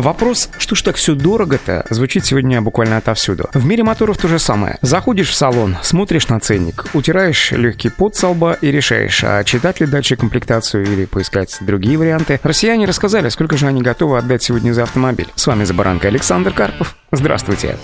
Вопрос, что ж так все дорого-то, звучит сегодня буквально отовсюду. В мире моторов то же самое. Заходишь в салон, смотришь на ценник, утираешь легкий пот со лба и решаешь, а читать ли дальше комплектацию или поискать другие варианты. Россияне рассказали, сколько же они готовы отдать сегодня за автомобиль. С вами «За баранкой» Александр Карпов. Здравствуйте.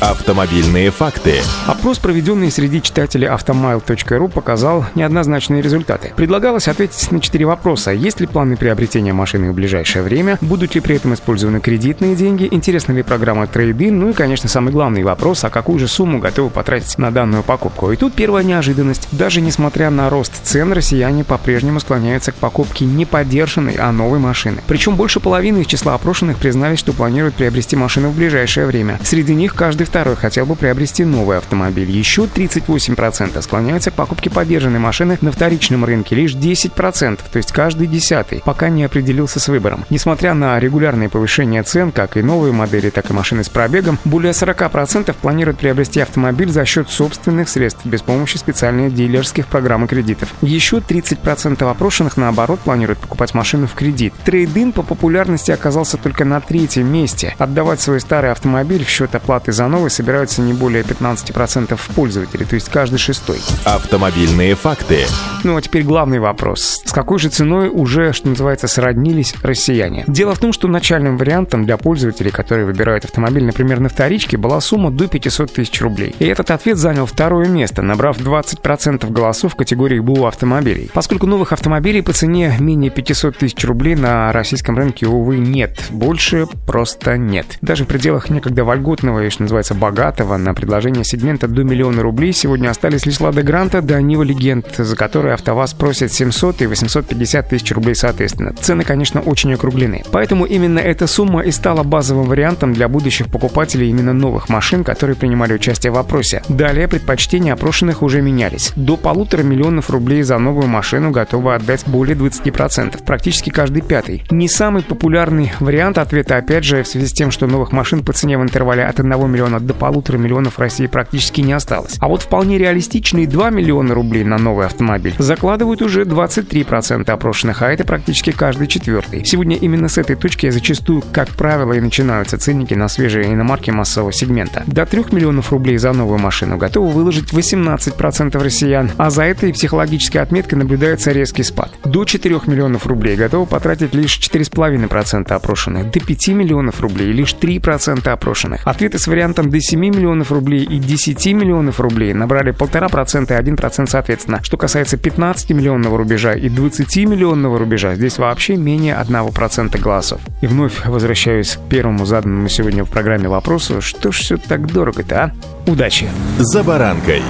Автомобильные факты. Опрос, проведенный среди читателей автомайл.ру, показал неоднозначные результаты. Предлагалось ответить на четыре вопроса. Есть ли планы приобретения машины в ближайшее время? Будут ли при этом использованы кредитные деньги? Интересна ли программа трейдин? Ну и, конечно, самый главный вопрос, а какую же сумму готовы потратить на данную покупку? И тут первая неожиданность. Даже несмотря на рост цен, россияне по-прежнему склоняются к покупке не поддержанной, а новой машины. Причем больше половины из числа опрошенных признались, что планируют приобрести машину в ближайшее время. Среди них каждый второй хотел бы приобрести новый автомобиль. Еще 38% склоняются к покупке поддержанной машины на вторичном рынке. Лишь 10%, то есть каждый десятый, пока не определился с выбором. Несмотря на регулярные повышения цен, как и новые модели, так и машины с пробегом, более 40% планируют приобрести автомобиль за счет собственных средств, без помощи специальных дилерских программ и кредитов. Еще 30% опрошенных, наоборот, планируют покупать машину в кредит. Трейдин по популярности оказался только на третьем месте. Отдавать свой старый автомобиль автомобиль в счет оплаты за новый собираются не более 15% пользователей, то есть каждый шестой. Автомобильные факты. Ну а теперь главный вопрос. С какой же ценой уже, что называется, сроднились россияне? Дело в том, что начальным вариантом для пользователей, которые выбирают автомобиль, например, на вторичке, была сумма до 500 тысяч рублей. И этот ответ занял второе место, набрав 20% голосов в категории БУ автомобилей. Поскольку новых автомобилей по цене менее 500 тысяч рублей на российском рынке, увы, нет. Больше просто нет. Даже в пределах некогда когда вольготного и, что называется, богатого на предложение сегмента до миллиона рублей сегодня остались лишь Лада Гранта да Нива Легенд, за которые АвтоВАЗ просит 700 и 850 тысяч рублей соответственно. Цены, конечно, очень округлены. Поэтому именно эта сумма и стала базовым вариантом для будущих покупателей именно новых машин, которые принимали участие в опросе. Далее предпочтения опрошенных уже менялись. До полутора миллионов рублей за новую машину готовы отдать более 20%, практически каждый пятый. Не самый популярный вариант ответа, опять же, в связи с тем, что новых машин по цене в интервале от 1 миллиона до полутора миллионов в России практически не осталось. А вот вполне реалистичные 2 миллиона рублей на новый автомобиль закладывают уже 23% опрошенных, а это практически каждый четвертый. Сегодня именно с этой точки зачастую, как правило, и начинаются ценники на свежие иномарки массового сегмента. До 3 миллионов рублей за новую машину готовы выложить 18% россиян, а за этой психологической отметкой наблюдается резкий спад. До 4 миллионов рублей готовы потратить лишь 4,5% опрошенных, до 5 миллионов рублей лишь 3% опрошенных. Ответы с вариантом до 7 миллионов рублей и 10 миллионов рублей набрали 1,5% и 1% соответственно. Что касается 15 миллионного рубежа и 20 миллионного рубежа, здесь вообще менее 1% голосов. И вновь возвращаюсь к первому заданному сегодня в программе вопросу, что ж все так дорого-то, а? Удачи! За баранкой.